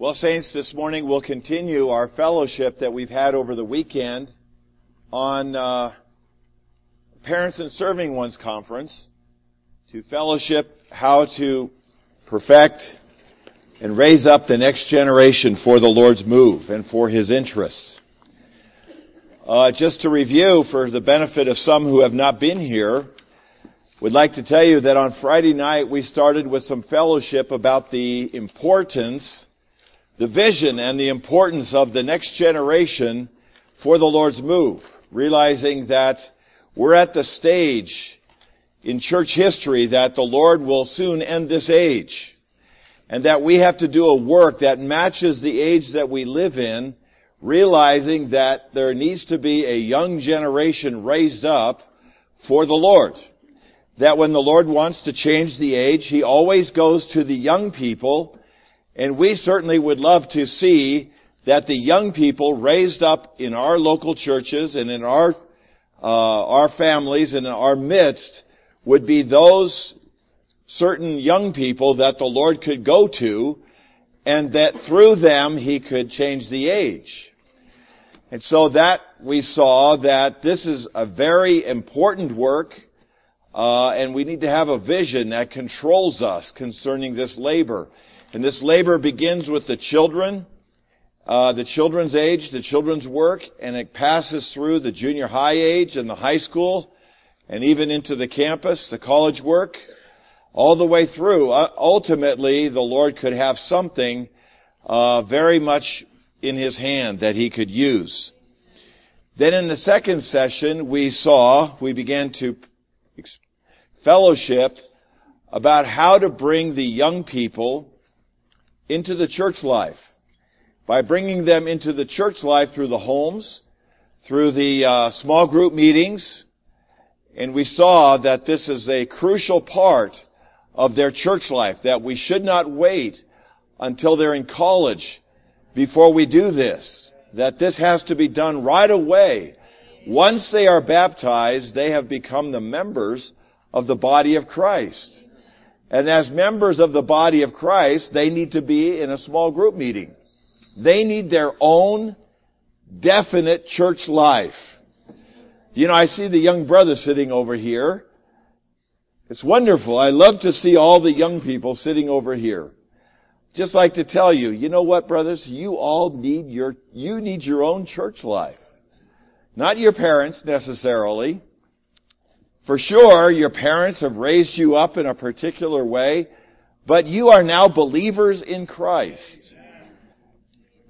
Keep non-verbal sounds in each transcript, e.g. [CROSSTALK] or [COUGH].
Well, Saints, this morning we'll continue our fellowship that we've had over the weekend on uh, Parents and Serving Ones Conference to fellowship how to perfect and raise up the next generation for the Lord's move and for His interests. Uh, just to review, for the benefit of some who have not been here, would like to tell you that on Friday night we started with some fellowship about the importance, the vision and the importance of the next generation for the Lord's move, realizing that we're at the stage in church history that the Lord will soon end this age and that we have to do a work that matches the age that we live in, realizing that there needs to be a young generation raised up for the Lord. That when the Lord wants to change the age, He always goes to the young people, and we certainly would love to see that the young people raised up in our local churches and in our, uh, our families and in our midst would be those certain young people that the Lord could go to and that through them he could change the age. And so that we saw that this is a very important work, uh, and we need to have a vision that controls us concerning this labor. And this labor begins with the children, uh, the children's age, the children's work, and it passes through the junior high age and the high school, and even into the campus, the college work all the way through. Uh, ultimately, the Lord could have something uh, very much in His hand that He could use. Then in the second session, we saw, we began to fellowship about how to bring the young people into the church life. By bringing them into the church life through the homes, through the uh, small group meetings, and we saw that this is a crucial part of their church life, that we should not wait until they're in college before we do this, that this has to be done right away. Once they are baptized, they have become the members of the body of Christ. And as members of the body of Christ, they need to be in a small group meeting. They need their own definite church life. You know, I see the young brother sitting over here. It's wonderful. I love to see all the young people sitting over here. Just like to tell you, you know what, brothers? You all need your, you need your own church life. Not your parents necessarily. For sure, your parents have raised you up in a particular way, but you are now believers in Christ.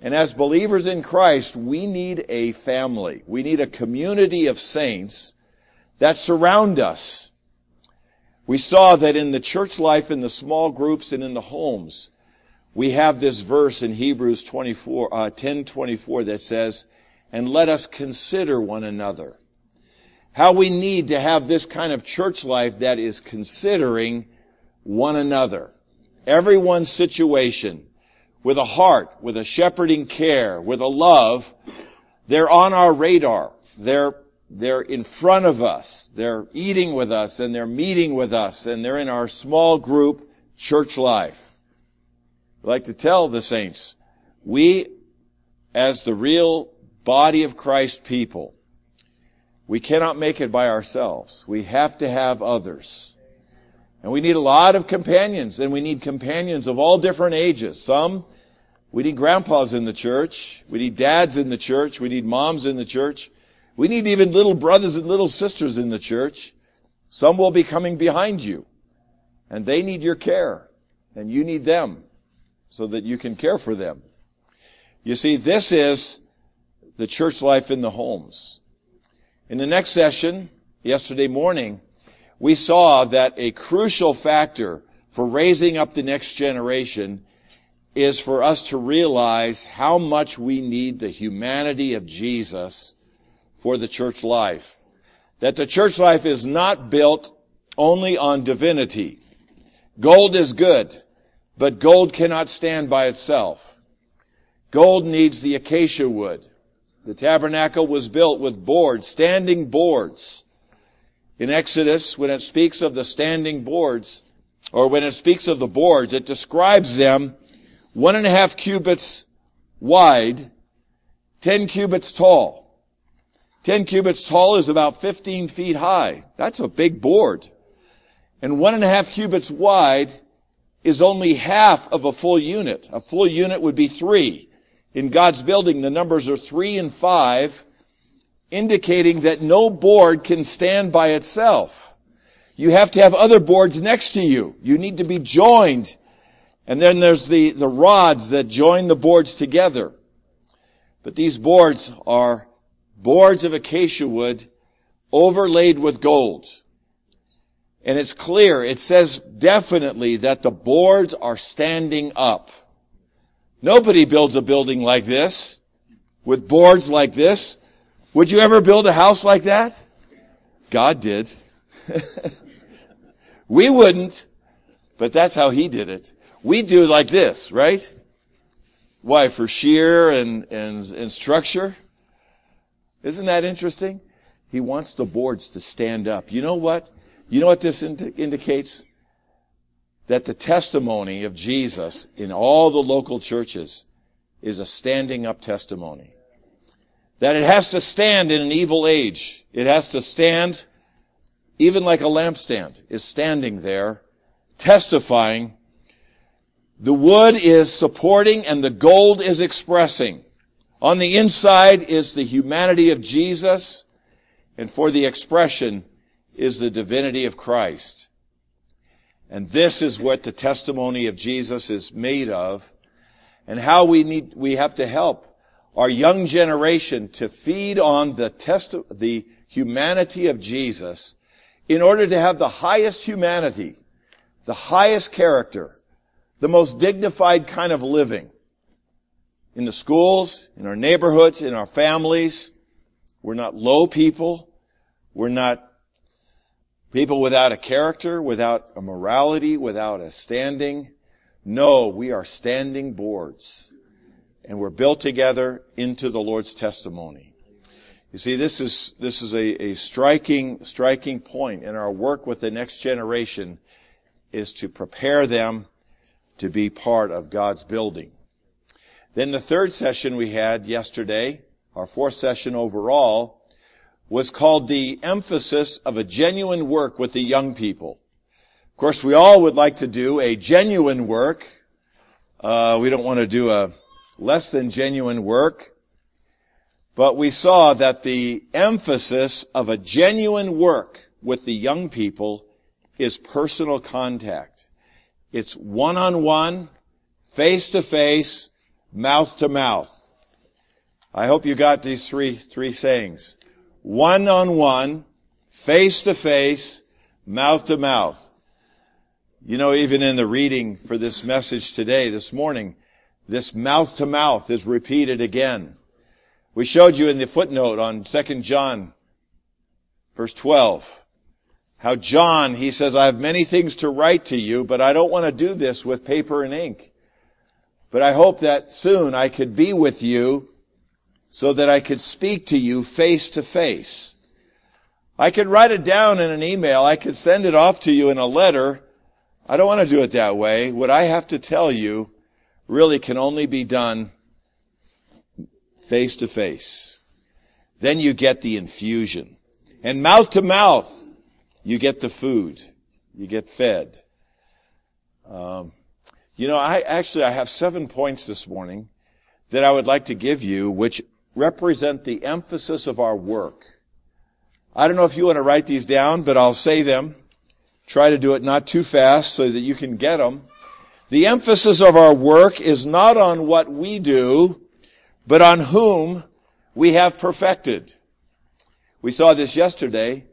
And as believers in Christ, we need a family. We need a community of saints that surround us we saw that in the church life, in the small groups, and in the homes, we have this verse in Hebrews 24, uh, 10 24 that says, and let us consider one another. How we need to have this kind of church life that is considering one another. Everyone's situation with a heart, with a shepherding care, with a love, they're on our radar. They're they're in front of us. They're eating with us and they're meeting with us and they're in our small group church life. I like to tell the saints, we, as the real body of Christ people, we cannot make it by ourselves. We have to have others. And we need a lot of companions, and we need companions of all different ages. Some, we need grandpas in the church. We need dads in the church. We need moms in the church. We need even little brothers and little sisters in the church. Some will be coming behind you and they need your care and you need them so that you can care for them. You see, this is the church life in the homes. In the next session, yesterday morning, we saw that a crucial factor for raising up the next generation is for us to realize how much we need the humanity of Jesus for the church life. That the church life is not built only on divinity. Gold is good, but gold cannot stand by itself. Gold needs the acacia wood. The tabernacle was built with boards, standing boards. In Exodus, when it speaks of the standing boards, or when it speaks of the boards, it describes them one and a half cubits wide, 10 cubits tall. 10 cubits tall is about 15 feet high. That's a big board. And one and a half cubits wide is only half of a full unit. A full unit would be three. In God's building, the numbers are three and five, indicating that no board can stand by itself. You have to have other boards next to you. You need to be joined. And then there's the, the rods that join the boards together. But these boards are boards of acacia wood overlaid with gold. And it's clear, it says definitely that the boards are standing up. Nobody builds a building like this with boards like this. Would you ever build a house like that? God did. [LAUGHS] we wouldn't, but that's how he did it. We do like this, right? Why? For shear and, and, and structure? Isn't that interesting? He wants the boards to stand up. You know what? You know what this ind- indicates? That the testimony of Jesus in all the local churches is a standing up testimony. That it has to stand in an evil age. It has to stand even like a lampstand is standing there testifying. The wood is supporting and the gold is expressing. On the inside is the humanity of Jesus and for the expression is the divinity of Christ. And this is what the testimony of Jesus is made of and how we need, we have to help our young generation to feed on the test, the humanity of Jesus in order to have the highest humanity, the highest character, the most dignified kind of living in the schools, in our neighborhoods, in our families. We're not low people. We're not People without a character, without a morality, without a standing. No, we are standing boards. And we're built together into the Lord's testimony. You see, this is, this is a, a striking, striking point in our work with the next generation is to prepare them to be part of God's building. Then the third session we had yesterday, our fourth session overall, was called the emphasis of a genuine work with the young people. Of course, we all would like to do a genuine work. Uh, we don't want to do a less than genuine work. But we saw that the emphasis of a genuine work with the young people is personal contact. It's one-on-one, face-to-face, mouth-to-mouth. I hope you got these three, three sayings one on one, face to face, mouth to mouth. You know, even in the reading for this message today, this morning, this mouth to mouth is repeated again. We showed you in the footnote on 2 John, verse 12, how John, he says, I have many things to write to you, but I don't want to do this with paper and ink. But I hope that soon I could be with you so that I could speak to you face to face. I could write it down in an email. I could send it off to you in a letter. I don't want to do it that way. What I have to tell you really can only be done face to face. Then you get the infusion. And mouth to mouth, you get the food. You get fed. Um, you know, I actually I have seven points this morning that I would like to give you, which represent the emphasis of our work. I don't know if you want to write these down, but I'll say them. Try to do it not too fast so that you can get them. The emphasis of our work is not on what we do, but on whom we have perfected. We saw this yesterday.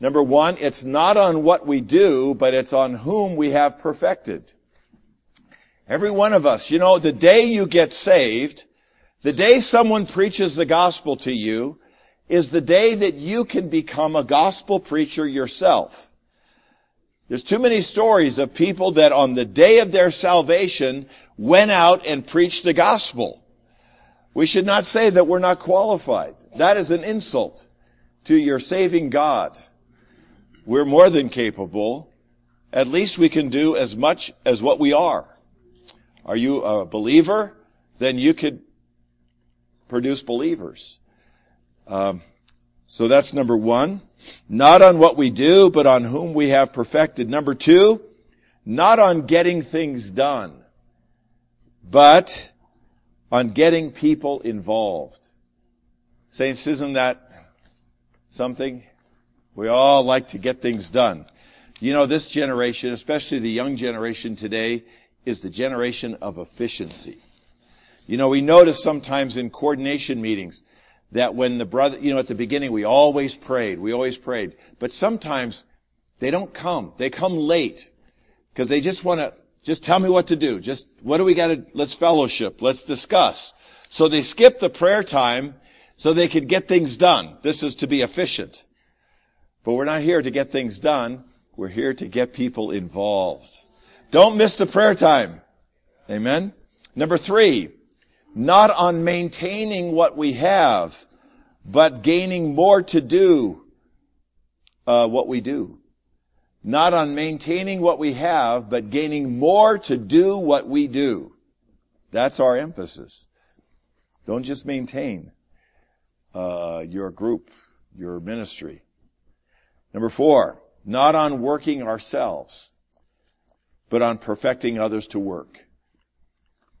Number one, it's not on what we do, but it's on whom we have perfected. Every one of us, you know, the day you get saved, the day someone preaches the gospel to you is the day that you can become a gospel preacher yourself. There's too many stories of people that on the day of their salvation went out and preached the gospel. We should not say that we're not qualified. That is an insult to your saving God. We're more than capable. At least we can do as much as what we are. Are you a believer? Then you could produce believers. Um, so that's number one. Not on what we do, but on whom we have perfected. Number two, not on getting things done, but on getting people involved. Saints, isn't that something? We all like to get things done. You know, this generation, especially the young generation today, is the generation of efficiency. You know, we notice sometimes in coordination meetings that when the brother, you know, at the beginning we always prayed, we always prayed, but sometimes they don't come. They come late because they just want to, just tell me what to do. Just, what do we got to, let's fellowship, let's discuss. So they skip the prayer time so they could get things done. This is to be efficient. But we're not here to get things done. We're here to get people involved. Don't miss the prayer time. Amen. Number three, not on maintaining what we have, but gaining more to do uh, what we do. Not on maintaining what we have, but gaining more to do what we do. That's our emphasis. Don't just maintain uh, your group, your ministry. Number four, not on working ourselves, but on perfecting others to work.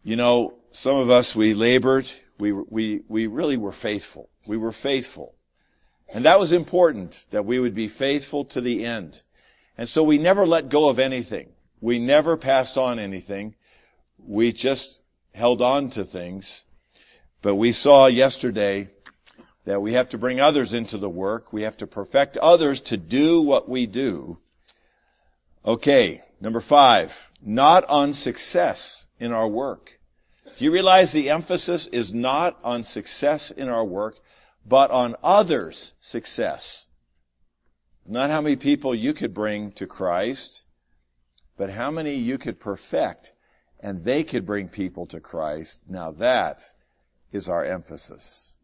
You know, some of us, we labored. We, we, we really were faithful. We were faithful. And that was important, that we would be faithful to the end. And so we never let go of anything. We never passed on anything. We just held on to things. But we saw yesterday that we have to bring others into the work. We have to perfect others to do what we do. Okay, number five, not on success in our work. Do you realize the emphasis is not on success in our work, but on others' success? Not how many people you could bring to Christ, but how many you could perfect and they could bring people to Christ. Now that is our emphasis.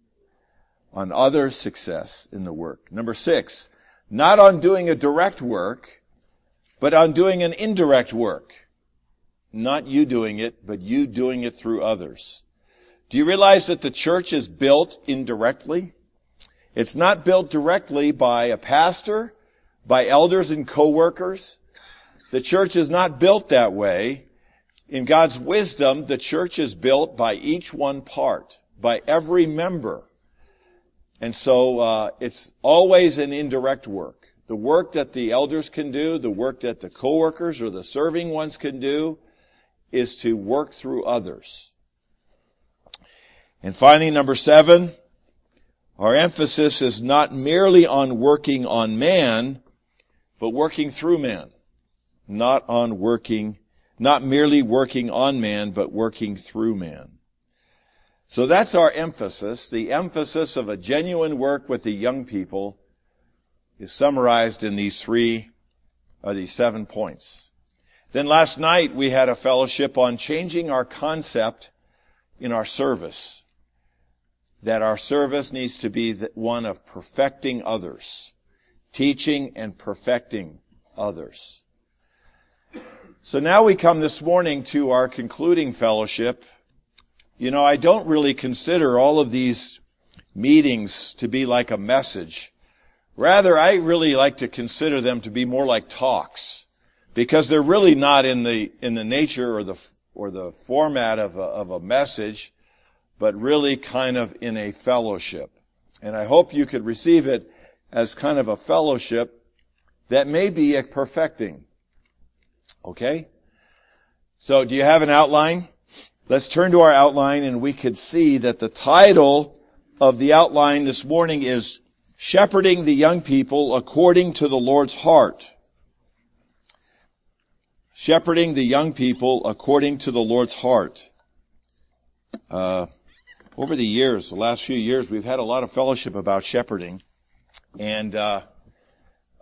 On others' success in the work. Number six, not on doing a direct work, but on doing an indirect work. Not you doing it, but you doing it through others. Do you realize that the church is built indirectly? It's not built directly by a pastor, by elders and co-workers. The church is not built that way. In God's wisdom, the church is built by each one part, by every member. And so uh, it's always an indirect work. The work that the elders can do, the work that the co-workers or the serving ones can do, is to work through others. And finally, number seven, our emphasis is not merely on working on man, but working through man. Not on working, not merely working on man, but working through man. So that's our emphasis. The emphasis of a genuine work with the young people is summarized in these three, or these seven points. Then last night we had a fellowship on changing our concept in our service. That our service needs to be one of perfecting others. Teaching and perfecting others. So now we come this morning to our concluding fellowship. You know, I don't really consider all of these meetings to be like a message. Rather, I really like to consider them to be more like talks because they're really not in the in the nature or the or the format of a, of a message, but really kind of in a fellowship. And I hope you could receive it as kind of a fellowship that may be a perfecting. Okay? So do you have an outline? Let's turn to our outline and we could see that the title of the outline this morning is Shepherding the Young People According to the Lord's Heart shepherding the young people according to the Lord's heart. Uh, over the years, the last few years, we've had a lot of fellowship about shepherding, and uh,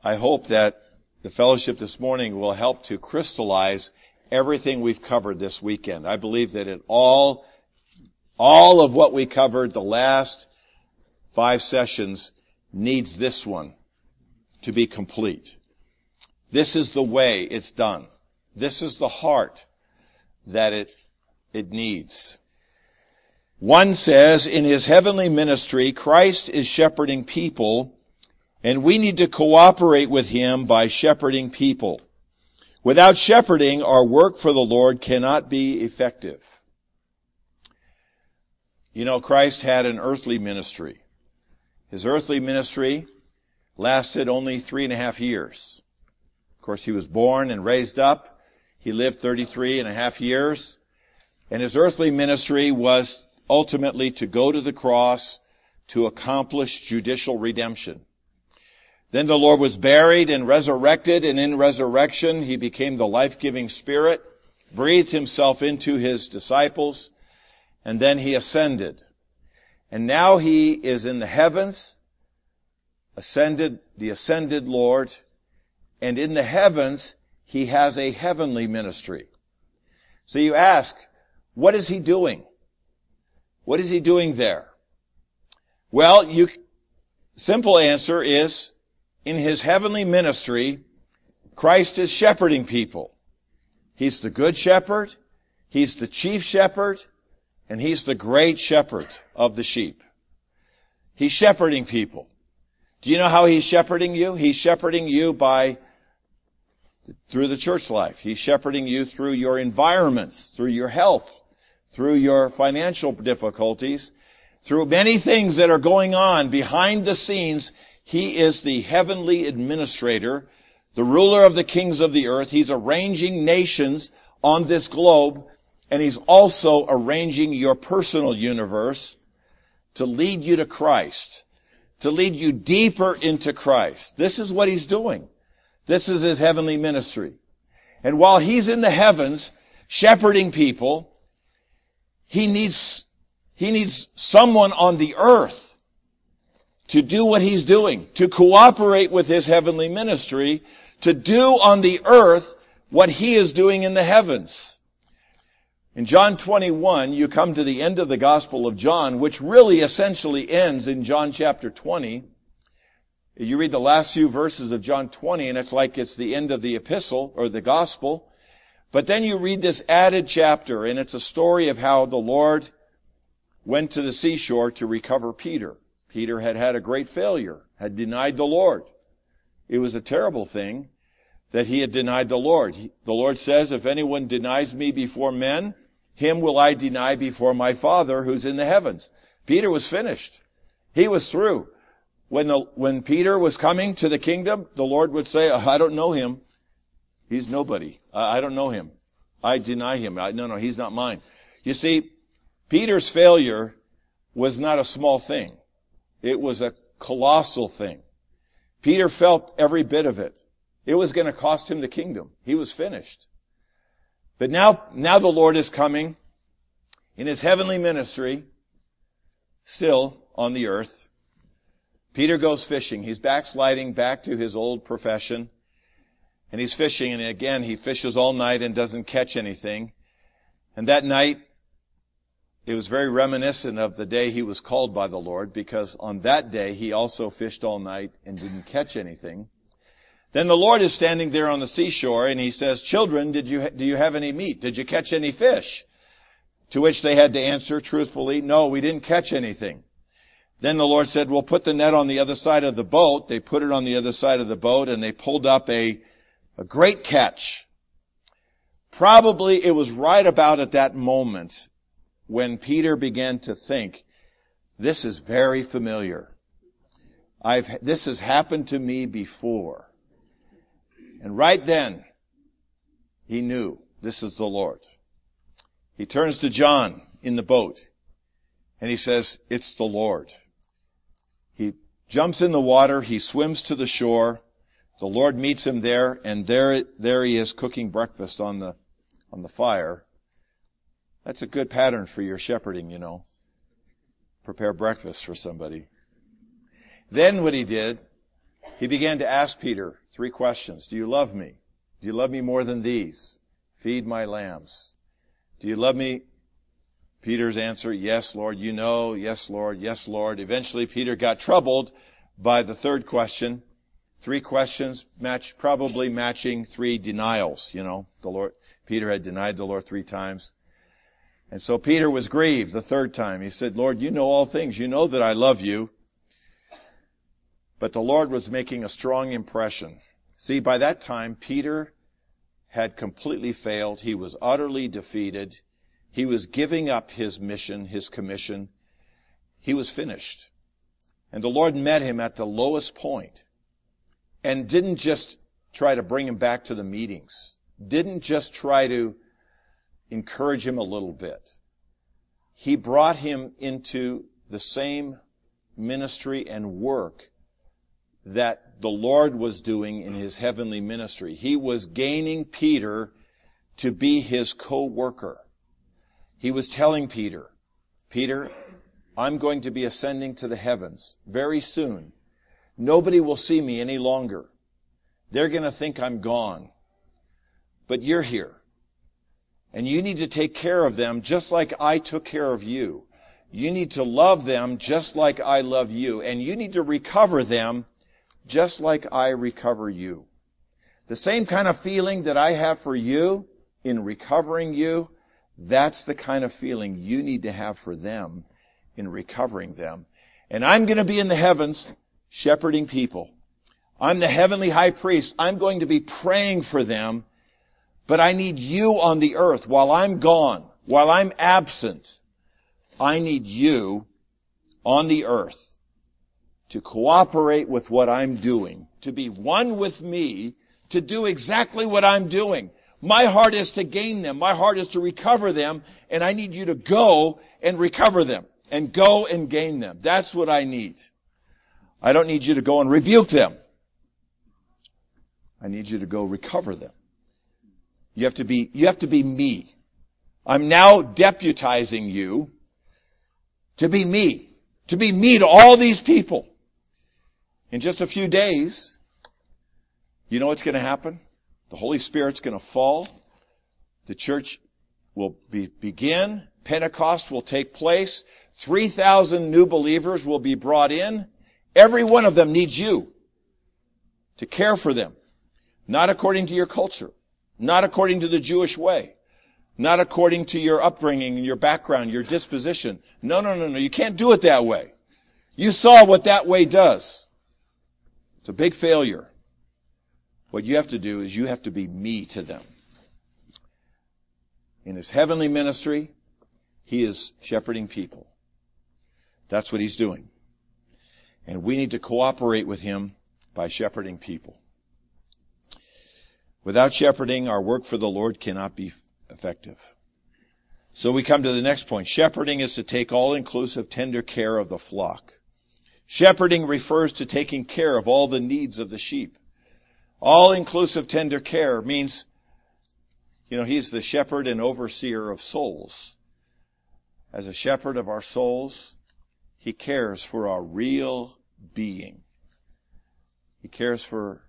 I hope that the fellowship this morning will help to crystallize everything we've covered this weekend. I believe that it all, all of what we covered the last five sessions needs this one to be complete. This is the way it's done. This is the heart that it it needs. One says, in his heavenly ministry, Christ is shepherding people, and we need to cooperate with him by shepherding people. Without shepherding, our work for the Lord cannot be effective. You know, Christ had an earthly ministry. His earthly ministry lasted only three and a half years. Of course, he was born and raised up. He lived 33 and a half years. And his earthly ministry was ultimately to go to the cross to accomplish judicial redemption. Then the Lord was buried and resurrected, and in resurrection he became the life-giving spirit, breathed himself into his disciples, and then he ascended. And now he is in the heavens, ascended, the ascended Lord, and in the heavens he has a heavenly ministry. So you ask, what is he doing? What is he doing there? Well, you, simple answer is, in his heavenly ministry, Christ is shepherding people. He's the good shepherd. He's the chief shepherd. And he's the great shepherd of the sheep. He's shepherding people. Do you know how he's shepherding you? He's shepherding you by through the church life. He's shepherding you through your environments, through your health, through your financial difficulties, through many things that are going on behind the scenes. He is the heavenly administrator, the ruler of the kings of the earth. He's arranging nations on this globe, and he's also arranging your personal universe to lead you to Christ, to lead you deeper into Christ. This is what he's doing. This is his heavenly ministry. And while he's in the heavens, shepherding people, he needs, he needs someone on the earth to do what he's doing, to cooperate with his heavenly ministry, to do on the earth what he is doing in the heavens. In John 21, you come to the end of the Gospel of John, which really essentially ends in John chapter 20. You read the last few verses of John 20 and it's like it's the end of the epistle or the gospel. But then you read this added chapter, and it's a story of how the Lord went to the seashore to recover Peter. Peter had had a great failure, had denied the Lord. It was a terrible thing that he had denied the Lord. The Lord says, if anyone denies me before men, him will I deny before my Father who's in the heavens. Peter was finished. He was through. When the, when Peter was coming to the kingdom, the Lord would say, uh, I don't know him. He's nobody. I, I don't know him. I deny him. I, no, no, he's not mine. You see, Peter's failure was not a small thing. It was a colossal thing. Peter felt every bit of it. It was going to cost him the kingdom. He was finished. But now, now the Lord is coming in his heavenly ministry, still on the earth. Peter goes fishing. He's backsliding back to his old profession and he's fishing, and again, he fishes all night and doesn't catch anything. And that night, it was very reminiscent of the day he was called by the Lord, because on that day, he also fished all night and didn't catch anything. Then the Lord is standing there on the seashore, and he says, Children, did you, do you have any meat? Did you catch any fish? To which they had to answer truthfully, No, we didn't catch anything. Then the Lord said, Well, put the net on the other side of the boat. They put it on the other side of the boat, and they pulled up a a great catch. Probably it was right about at that moment when Peter began to think, this is very familiar. I've, this has happened to me before. And right then, he knew this is the Lord. He turns to John in the boat and he says, it's the Lord. He jumps in the water, he swims to the shore, the Lord meets him there, and there, there he is cooking breakfast on the, on the fire. That's a good pattern for your shepherding, you know. Prepare breakfast for somebody. Then what he did, he began to ask Peter three questions. Do you love me? Do you love me more than these? Feed my lambs. Do you love me? Peter's answer, yes, Lord, you know, yes, Lord, yes, Lord. Eventually Peter got troubled by the third question. Three questions match, probably matching three denials, you know. The Lord, Peter had denied the Lord three times. And so Peter was grieved the third time. He said, Lord, you know all things. You know that I love you. But the Lord was making a strong impression. See, by that time, Peter had completely failed. He was utterly defeated. He was giving up his mission, his commission. He was finished. And the Lord met him at the lowest point and didn't just try to bring him back to the meetings, didn't just try to encourage him a little bit. He brought him into the same ministry and work that the Lord was doing in his heavenly ministry. He was gaining Peter to be his co-worker. He was telling Peter, Peter, I'm going to be ascending to the heavens very soon. Nobody will see me any longer. They're going to think I'm gone. But you're here. And you need to take care of them just like I took care of you. You need to love them just like I love you. And you need to recover them just like I recover you. The same kind of feeling that I have for you in recovering you, that's the kind of feeling you need to have for them in recovering them. And I'm going to be in the heavens shepherding people. I'm the heavenly high priest. I'm going to be praying for them, but I need you on the earth while I'm gone, while I'm absent. I need you on the earth to cooperate with what I'm doing, to be one with me, to do exactly what I'm doing. My heart is to gain them. My heart is to recover them, and I need you to go and recover them and go and gain them. That's what I need. I don't need you to go and rebuke them. I need you to go recover them. You have to be, you have to be me. I'm now deputizing you to be me, to be me to all these people. In just a few days, you know what's going to happen? The Holy Spirit's going to fall. The church will be, begin. Pentecost will take place. 3,000 new believers will be brought in. Every one of them needs you to care for them. Not according to your culture. Not according to the Jewish way. Not according to your upbringing and your background, your disposition. No, no, no, no. You can't do it that way. You saw what that way does. It's a big failure. What you have to do is you have to be me to them. In his heavenly ministry, he is shepherding people. That's what he's doing. And we need to cooperate with him by shepherding people. Without shepherding, our work for the Lord cannot be effective. So we come to the next point. Shepherding is to take all-inclusive tender care of the flock. Shepherding refers to taking care of all the needs of the sheep. All-inclusive tender care means, you know, he's the shepherd and overseer of souls. As a shepherd of our souls, he cares for our real being. He cares for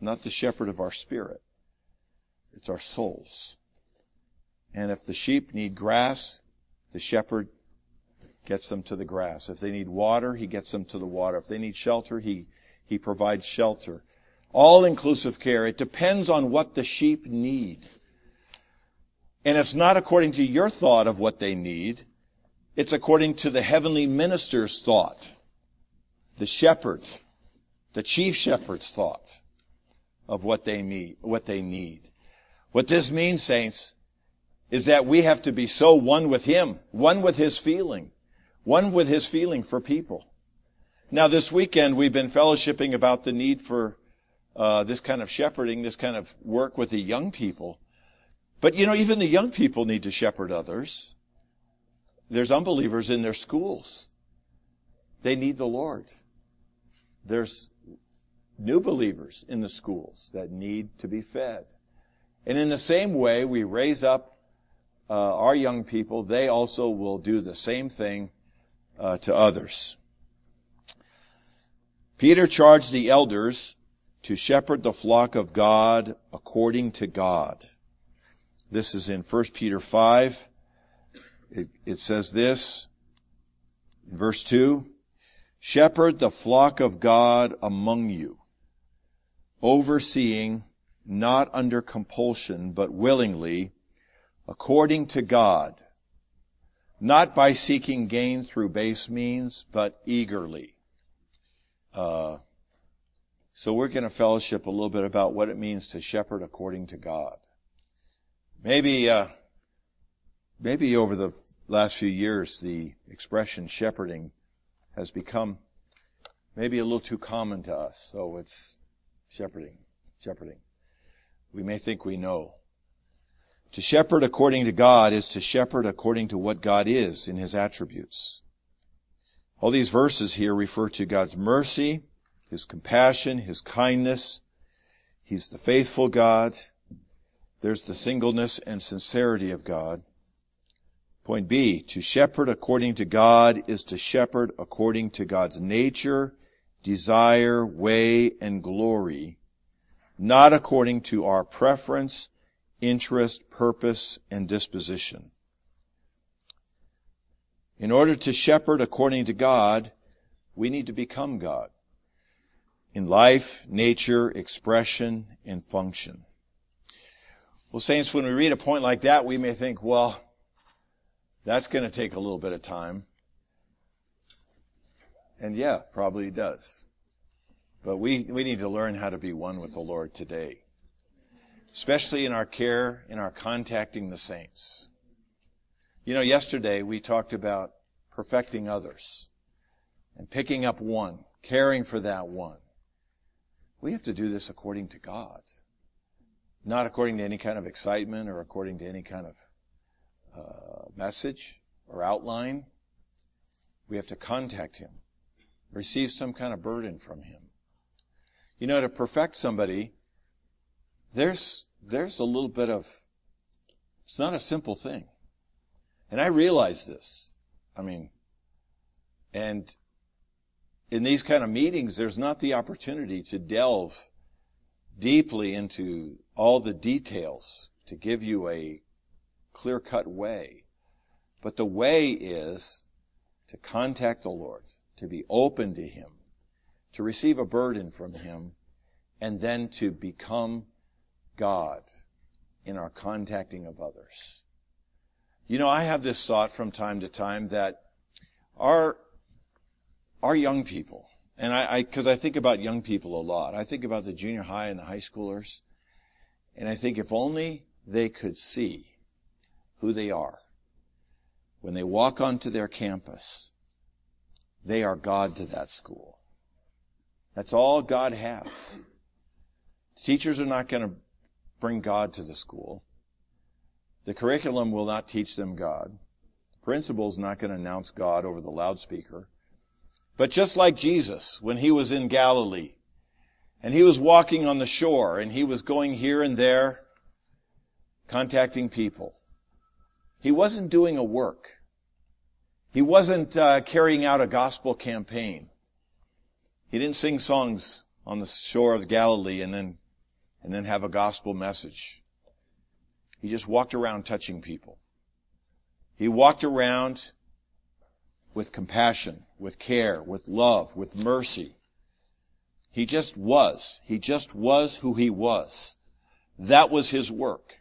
not the shepherd of our spirit. It's our souls. And if the sheep need grass, the shepherd gets them to the grass. If they need water, he gets them to the water. If they need shelter, he, he provides shelter. All inclusive care. It depends on what the sheep need. And it's not according to your thought of what they need. It's according to the heavenly minister's thought, the shepherd, the chief shepherd's thought of what they need, what they need. What this means, saints, is that we have to be so one with Him, one with His feeling, one with His feeling for people. Now, this weekend we've been fellowshipping about the need for uh, this kind of shepherding, this kind of work with the young people. But you know, even the young people need to shepherd others. There's unbelievers in their schools. They need the Lord. There's new believers in the schools that need to be fed. And in the same way, we raise up uh, our young people. They also will do the same thing uh, to others. Peter charged the elders to shepherd the flock of God according to God. This is in 1 Peter 5, it, it says this in verse 2 Shepherd the flock of God among you, overseeing, not under compulsion, but willingly, according to God, not by seeking gain through base means, but eagerly. Uh, so we're going to fellowship a little bit about what it means to shepherd according to God. Maybe, uh, maybe over the last few years, the expression shepherding has become maybe a little too common to us. So it's shepherding, shepherding. We may think we know. To shepherd according to God is to shepherd according to what God is in His attributes. All these verses here refer to God's mercy, his compassion, His kindness. He's the faithful God. There's the singleness and sincerity of God. Point B, to shepherd according to God is to shepherd according to God's nature, desire, way, and glory, not according to our preference, interest, purpose, and disposition. In order to shepherd according to God, we need to become God in life, nature, expression, and function. Well, saints, when we read a point like that, we may think, well, that's going to take a little bit of time. And yeah, probably does. But we, we need to learn how to be one with the Lord today. Especially in our care, in our contacting the saints. You know, yesterday we talked about perfecting others and picking up one, caring for that one. We have to do this according to God, not according to any kind of excitement or according to any kind of uh, message or outline. We have to contact Him, receive some kind of burden from Him. You know, to perfect somebody, there's, there's a little bit of, it's not a simple thing. And I realize this. I mean, and in these kind of meetings, there's not the opportunity to delve deeply into all the details to give you a clear cut way. But the way is to contact the Lord, to be open to Him, to receive a burden from Him, and then to become God in our contacting of others. You know, I have this thought from time to time that our our young people, and I, because I, I, think about young people a lot. I think about the junior high and the high schoolers, and I think if only they could see who they are when they walk onto their campus, they are God to that school. That's all God has. Teachers are not going to bring God to the school. The curriculum will not teach them God. The principal is not going to announce God over the loudspeaker. But just like Jesus, when he was in Galilee, and he was walking on the shore, and he was going here and there, contacting people, he wasn't doing a work. He wasn't uh, carrying out a gospel campaign. He didn't sing songs on the shore of Galilee and then, and then have a gospel message. He just walked around touching people. He walked around with compassion, with care, with love, with mercy. He just was. He just was who he was. That was his work.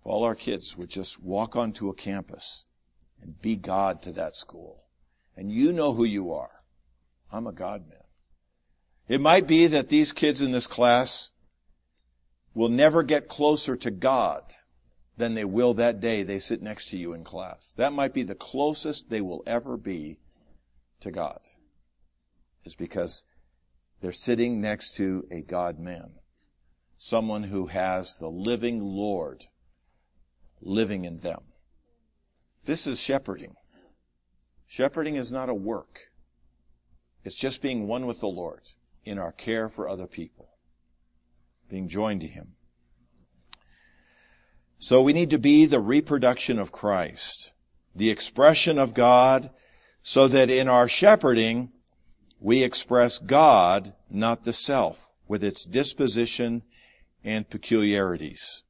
If all our kids would just walk onto a campus and be God to that school, and you know who you are. I'm a God man. It might be that these kids in this class will never get closer to God than they will that day they sit next to you in class. That might be the closest they will ever be to God. Is because they're sitting next to a God man. Someone who has the living Lord living in them. This is shepherding. Shepherding is not a work. It's just being one with the Lord in our care for other people. Being joined to Him. So we need to be the reproduction of Christ, the expression of God, so that in our shepherding, we express God, not the self, with its disposition and peculiarities.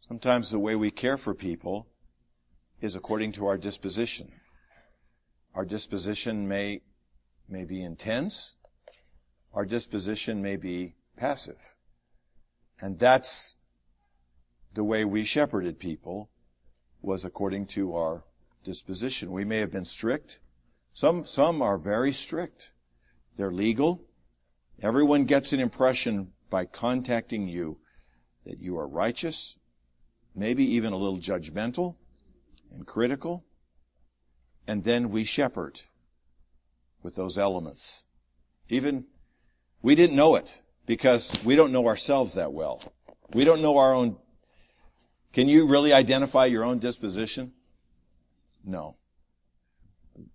Sometimes the way we care for people is according to our disposition. Our disposition may, may be intense. Our disposition may be passive. And that's the way we shepherded people was according to our disposition. We may have been strict. Some, some are very strict. They're legal. Everyone gets an impression by contacting you that you are righteous, maybe even a little judgmental and critical. And then we shepherd with those elements. Even, we didn't know it because we don't know ourselves that well. We don't know our own. Can you really identify your own disposition? No.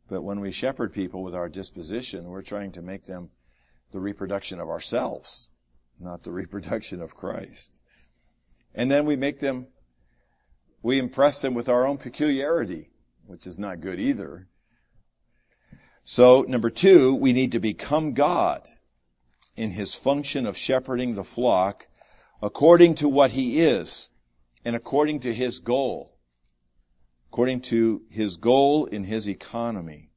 But when we shepherd people with our disposition, we're trying to make them the reproduction of ourselves, not the [LAUGHS] reproduction of Christ. And then we make them, we impress them with our own peculiarity, which is not good either. So, number two, we need to become God in his function of shepherding the flock according to what he is and according to his goal. According to his goal in his economy.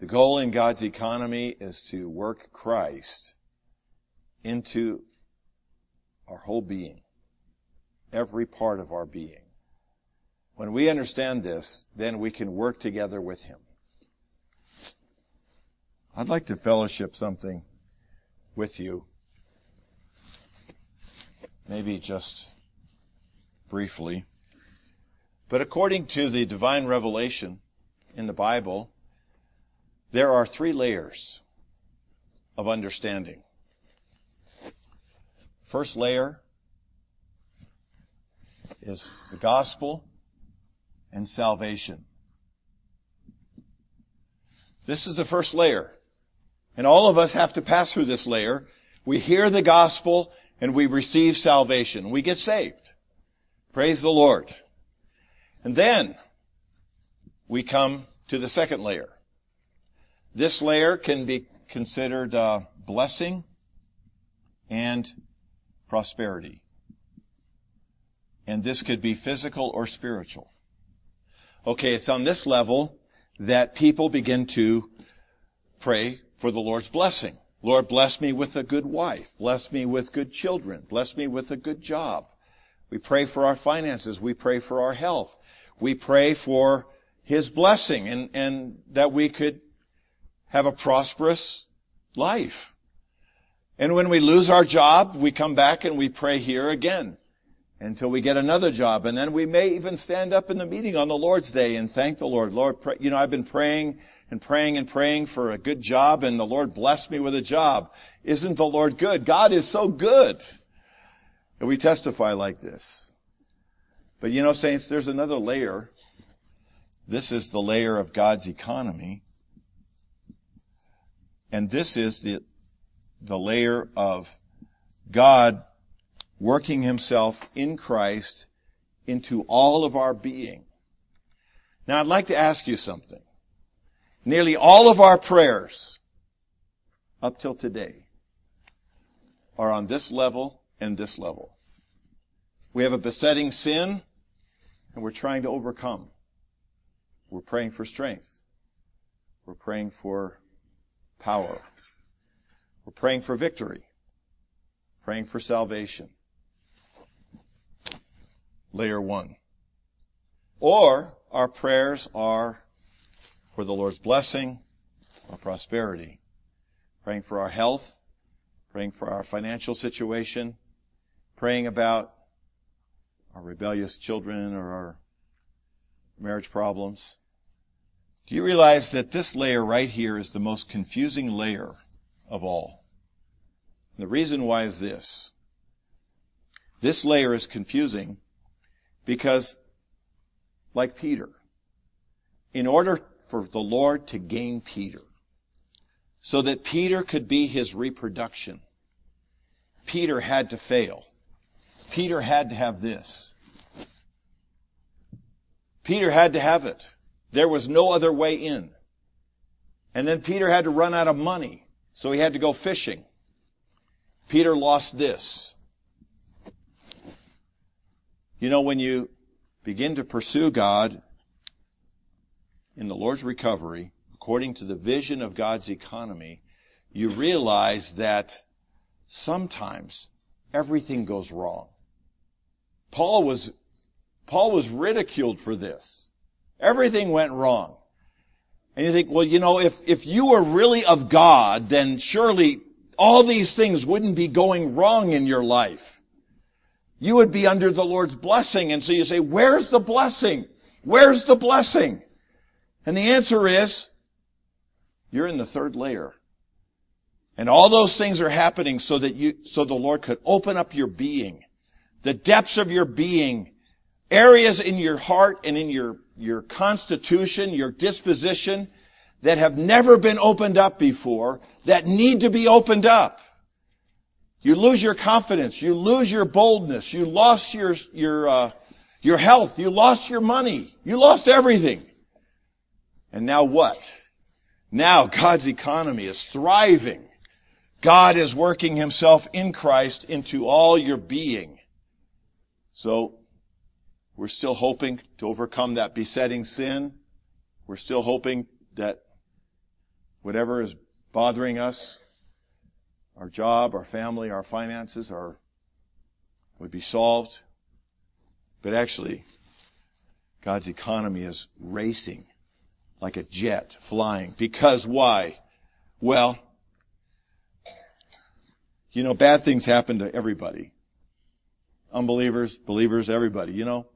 The goal in God's economy is to work Christ into our whole being, every part of our being. When we understand this, then we can work together with Him. I'd like to fellowship something with you. Maybe just briefly. But according to the divine revelation in the Bible, there are three layers of understanding. First layer is the gospel and salvation. This is the first layer. And all of us have to pass through this layer. We hear the gospel and we receive salvation. We get saved. Praise the Lord. And then we come to the second layer. This layer can be considered uh, blessing and prosperity. And this could be physical or spiritual. Okay, it's on this level that people begin to pray for the Lord's blessing. Lord, bless me with a good wife. Bless me with good children. Bless me with a good job. We pray for our finances. We pray for our health. We pray for His blessing and, and that we could have a prosperous life. And when we lose our job, we come back and we pray here again until we get another job. And then we may even stand up in the meeting on the Lord's Day and thank the Lord. Lord, pray, you know, I've been praying and praying and praying for a good job and the Lord blessed me with a job. Isn't the Lord good? God is so good. And we testify like this. But you know, saints, there's another layer. This is the layer of God's economy. And this is the, the layer of God working himself in Christ into all of our being. Now I'd like to ask you something. Nearly all of our prayers up till today are on this level and this level. We have a besetting sin and we're trying to overcome. We're praying for strength. We're praying for power. We're praying for victory. Praying for salvation. Layer one. Or our prayers are for the Lord's blessing, our prosperity, praying for our health, praying for our financial situation, praying about our rebellious children or our marriage problems. Do you realize that this layer right here is the most confusing layer of all? And the reason why is this. This layer is confusing because, like Peter, in order for the Lord to gain Peter so that Peter could be his reproduction. Peter had to fail. Peter had to have this. Peter had to have it. There was no other way in. And then Peter had to run out of money, so he had to go fishing. Peter lost this. You know, when you begin to pursue God in the Lord's recovery, according to the vision of God's economy, you realize that sometimes everything goes wrong. Paul was Paul was ridiculed for this. Everything went wrong. And you think, well, you know, if, if you were really of God, then surely all these things wouldn't be going wrong in your life. You would be under the Lord's blessing. And so you say, where's the blessing? Where's the blessing? And the answer is, you're in the third layer. And all those things are happening so that you, so the Lord could open up your being, the depths of your being, areas in your heart and in your, your constitution, your disposition that have never been opened up before that need to be opened up. You lose your confidence. You lose your boldness. You lost your, your, uh, your health. You lost your money. You lost everything. And now what? Now God's economy is thriving. God is working himself in Christ into all your being. So, we're still hoping to overcome that besetting sin. We're still hoping that whatever is bothering us, our job, our family, our finances, are, would be solved. But actually, God's economy is racing like a jet flying. Because why? Well, you know, bad things happen to everybody. Unbelievers, believers, everybody, you know.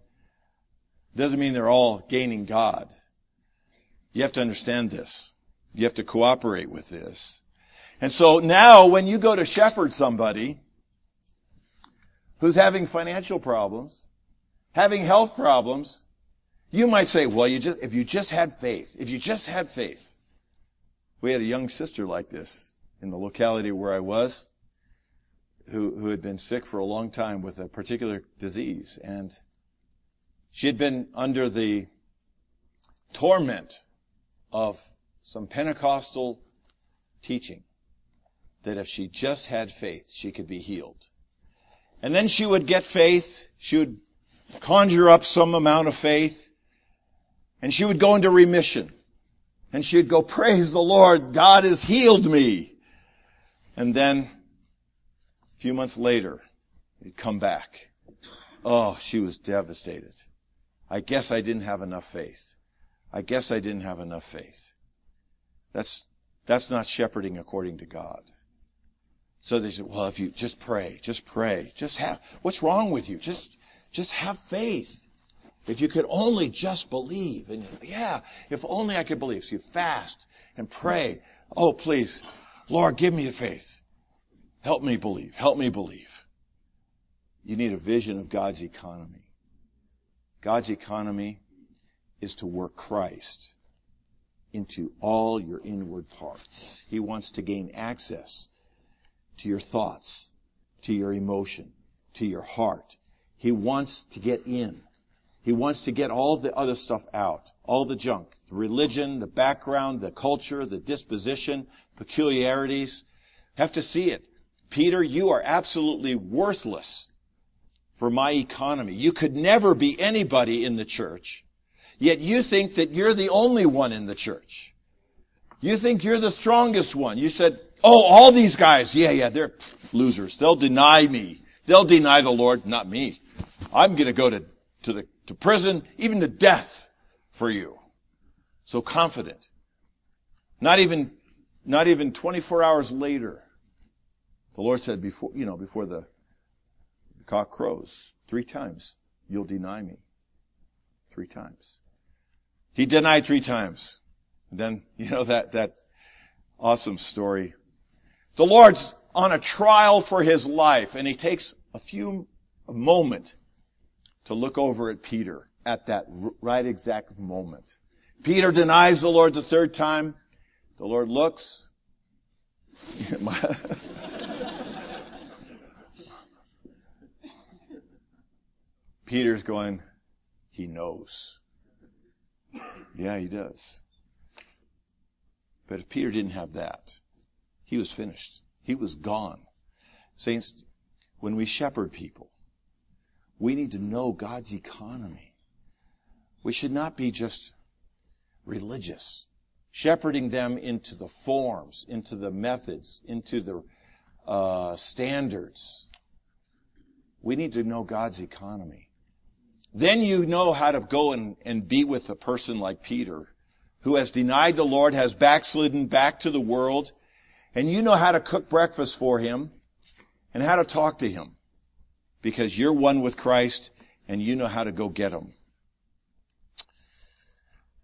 Doesn't mean they're all gaining God. You have to understand this. You have to cooperate with this. And so now when you go to shepherd somebody who's having financial problems, having health problems, you might say, well, you just, if you just had faith, if you just had faith. We had a young sister like this in the locality where I was who, who had been sick for a long time with a particular disease. And she had been under the torment of some Pentecostal teaching that if she just had faith, she could be healed. And then she would get faith. She would conjure up some amount of faith and she would go into remission. And she would go, praise the Lord, God has healed me. And then few months later, he'd come back. Oh, she was devastated. I guess I didn't have enough faith. I guess I didn't have enough faith. That's, that's not shepherding according to God. So they said, well, if you just pray, just pray, just have, what's wrong with you? Just, just have faith. If you could only just believe. And yeah, if only I could believe. So you fast and pray. Oh, please, Lord, give me the faith. Help me believe. Help me believe. You need a vision of God's economy. God's economy is to work Christ into all your inward parts. He wants to gain access to your thoughts, to your emotion, to your heart. He wants to get in. He wants to get all the other stuff out, all the junk, the religion, the background, the culture, the disposition, peculiarities. Have to see it. Peter, you are absolutely worthless for my economy. You could never be anybody in the church, yet you think that you're the only one in the church. You think you're the strongest one. You said, oh, all these guys, yeah, yeah, they're losers. They'll deny me. They'll deny the Lord, not me. I'm going to go to, to the, to prison, even to death for you. So confident. Not even, not even 24 hours later, the Lord said before, you know, before the cock crows, three times, you'll deny me. Three times. He denied three times. And then, you know, that, that awesome story. The Lord's on a trial for his life and he takes a few, a moment to look over at Peter at that right exact moment. Peter denies the Lord the third time. The Lord looks. [LAUGHS] Peter's going, he knows. Yeah, he does. But if Peter didn't have that, he was finished. He was gone. Saints, when we shepherd people, we need to know God's economy. We should not be just religious, shepherding them into the forms, into the methods, into the uh, standards. We need to know God's economy. Then you know how to go and, and be with a person like Peter, who has denied the Lord, has backslidden back to the world, and you know how to cook breakfast for him and how to talk to him because you're one with Christ and you know how to go get him.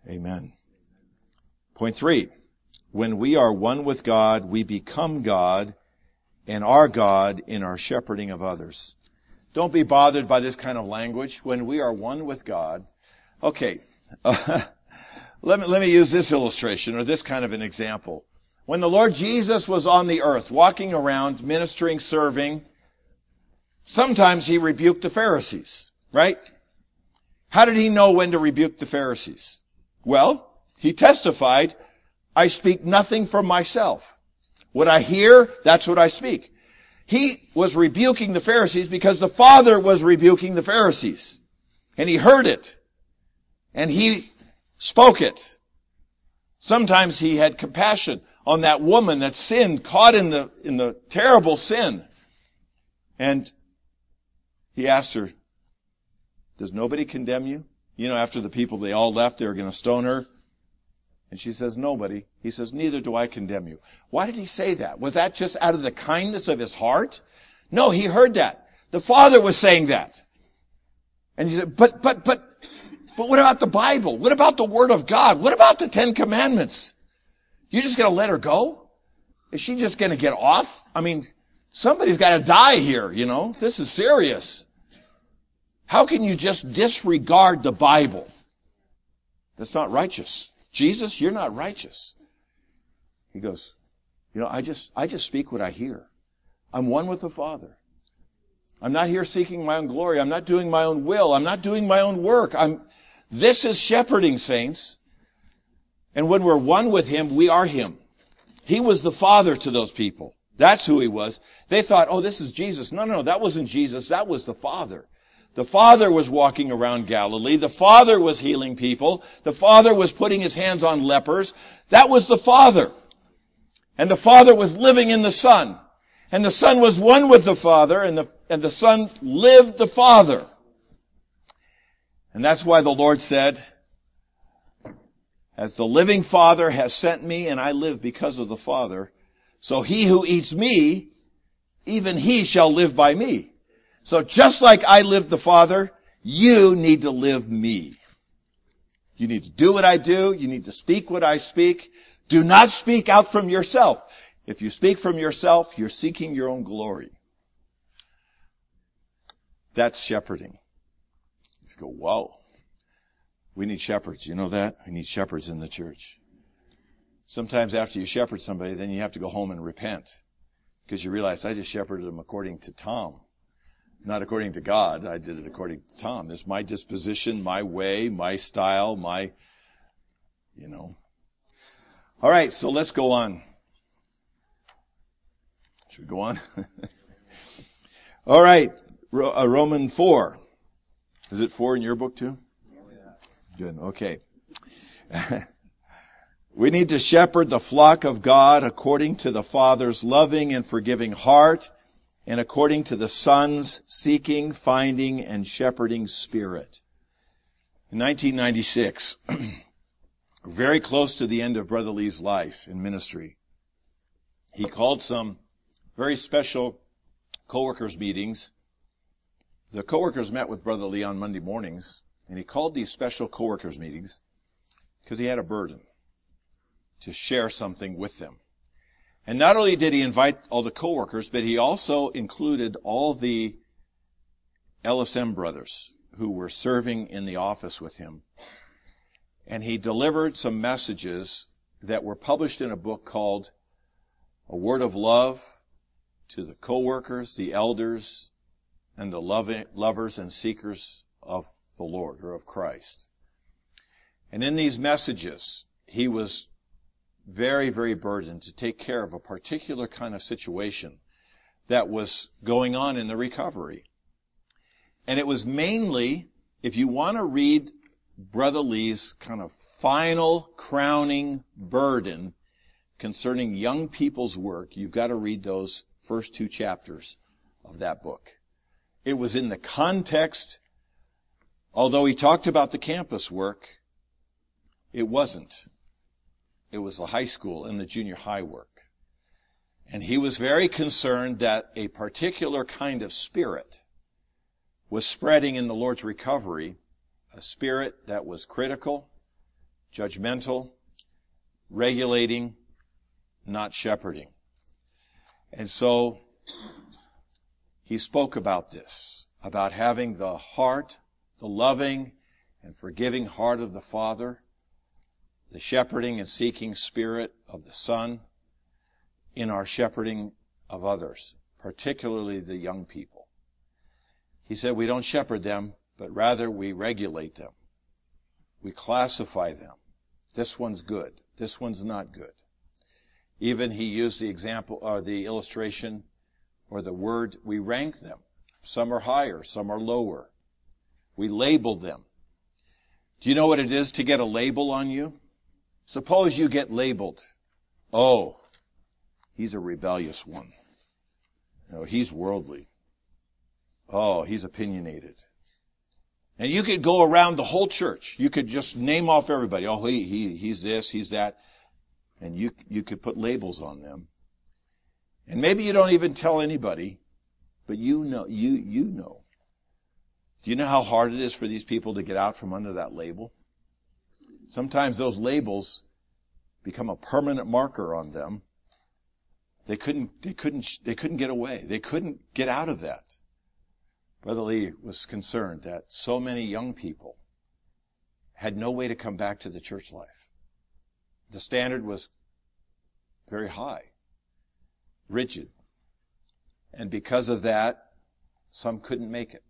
Amen. Point three. When we are one with God, we become God and are God in our shepherding of others. Don't be bothered by this kind of language. When we are one with God, okay, [LAUGHS] let me, let me use this illustration or this kind of an example. When the Lord Jesus was on the earth, walking around, ministering, serving, sometimes he rebuked the Pharisees, right? How did he know when to rebuke the Pharisees? Well, he testified, I speak nothing from myself. What I hear, that's what I speak. He was rebuking the Pharisees because the Father was rebuking the Pharisees. And he heard it. And he spoke it. Sometimes he had compassion on that woman that sinned, caught in the, in the terrible sin. And he asked her, does nobody condemn you? You know, after the people, they all left, they were going to stone her. And she says, nobody. He says, neither do I condemn you. Why did he say that? Was that just out of the kindness of his heart? No, he heard that. The Father was saying that. And he said, but, but, but, but what about the Bible? What about the Word of God? What about the Ten Commandments? You're just gonna let her go? Is she just gonna get off? I mean, somebody's gotta die here, you know? This is serious. How can you just disregard the Bible? That's not righteous. Jesus, you're not righteous. He goes, you know, I just, I just speak what I hear. I'm one with the Father. I'm not here seeking my own glory. I'm not doing my own will. I'm not doing my own work. I'm, this is shepherding saints. And when we're one with Him, we are Him. He was the Father to those people. That's who He was. They thought, oh, this is Jesus. No, no, no, that wasn't Jesus. That was the Father. The Father was walking around Galilee. The Father was healing people. The Father was putting his hands on lepers. That was the Father. And the Father was living in the Son. And the Son was one with the Father, and the, and the Son lived the Father. And that's why the Lord said, as the living Father has sent me, and I live because of the Father, so he who eats me, even he shall live by me. So just like I live the Father, you need to live me. You need to do what I do. You need to speak what I speak. Do not speak out from yourself. If you speak from yourself, you're seeking your own glory. That's shepherding. Let's go, whoa. We need shepherds. You know that? We need shepherds in the church. Sometimes after you shepherd somebody, then you have to go home and repent because you realize I just shepherded them according to Tom not according to God. I did it according to Tom. It's my disposition, my way, my style, my, you know. All right, so let's go on. Should we go on? [LAUGHS] All right, uh, Roman 4. Is it 4 in your book too? Good, okay. [LAUGHS] we need to shepherd the flock of God according to the Father's loving and forgiving heart and according to the Son's seeking, finding, and shepherding spirit. In 1996, [CLEARS THROAT] very close to the end of Brother Lee's life in ministry, he called some very special co-workers meetings. The co-workers met with Brother Lee on Monday mornings, and he called these special co-workers meetings because he had a burden to share something with them. And not only did he invite all the coworkers, but he also included all the LSM brothers who were serving in the office with him. And he delivered some messages that were published in a book called A Word of Love to the coworkers, the elders, and the lovers and seekers of the Lord or of Christ. And in these messages, he was very, very burdened to take care of a particular kind of situation that was going on in the recovery. And it was mainly, if you want to read Brother Lee's kind of final crowning burden concerning young people's work, you've got to read those first two chapters of that book. It was in the context Although he talked about the campus work, it wasn't. It was the high school and the junior high work. And he was very concerned that a particular kind of spirit was spreading in the Lord's recovery, a spirit that was critical, judgmental, regulating, not shepherding. And so he spoke about this, about having the heart, the loving and forgiving heart of the Father, the shepherding and seeking spirit of the Son in our shepherding of others, particularly the young people. He said we don't shepherd them, but rather we regulate them. We classify them. This one's good. This one's not good. Even he used the example or the illustration or the word, we rank them. Some are higher, some are lower. We label them. Do you know what it is to get a label on you? Suppose you get labeled. Oh, he's a rebellious one. No, he's worldly. Oh, he's opinionated. And you could go around the whole church. You could just name off everybody. Oh, he, he, he's this, he's that. And you, you could put labels on them. And maybe you don't even tell anybody, but you know, you, you know. Do you know how hard it is for these people to get out from under that label? Sometimes those labels become a permanent marker on them. They couldn't, they couldn't, they couldn't get away. They couldn't get out of that. Brother Lee was concerned that so many young people had no way to come back to the church life. The standard was very high, rigid. And because of that, some couldn't make it.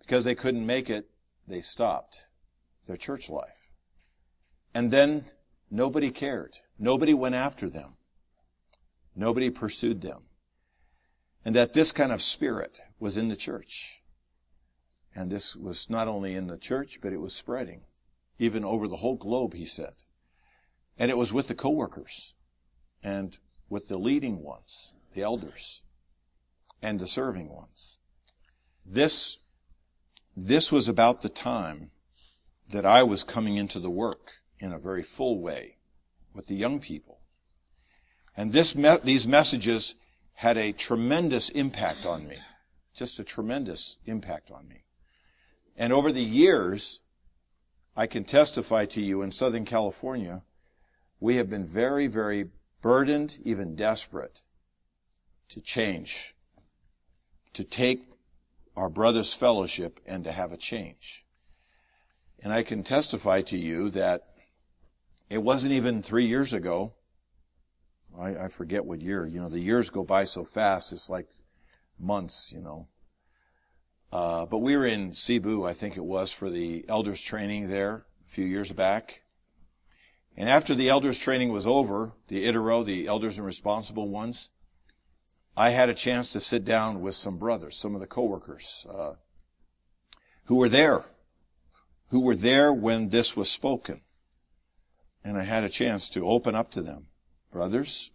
Because they couldn't make it, they stopped their church life. And then nobody cared. Nobody went after them. Nobody pursued them and that this kind of spirit was in the church. And this was not only in the church, but it was spreading, even over the whole globe, he said. And it was with the coworkers and with the leading ones, the elders, and the serving ones. This, this was about the time that I was coming into the work in a very full way with the young people. And this, these messages had a tremendous impact on me. Just a tremendous impact on me. And over the years, I can testify to you in Southern California, we have been very, very burdened, even desperate to change, to take our brother's fellowship and to have a change. And I can testify to you that it wasn't even three years ago I, I forget what year. You know, the years go by so fast. It's like months, you know. Uh, but we were in Cebu, I think it was, for the elders training there a few years back. And after the elders training was over, the ITERO, the elders and responsible ones, I had a chance to sit down with some brothers, some of the coworkers, uh, who were there, who were there when this was spoken. And I had a chance to open up to them. Brothers,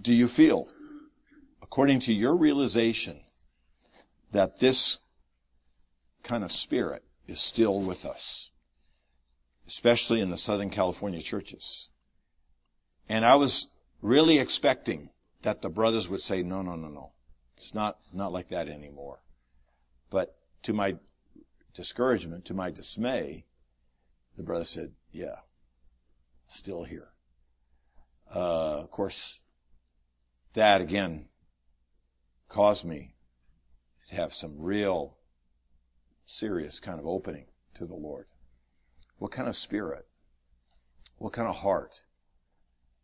do you feel, according to your realization, that this kind of spirit is still with us, especially in the Southern California churches? And I was really expecting that the brothers would say, no, no, no, no. It's not, not like that anymore. But to my discouragement, to my dismay, the brother said, yeah, still here. Uh, of course, that again caused me to have some real serious kind of opening to the Lord. What kind of spirit, what kind of heart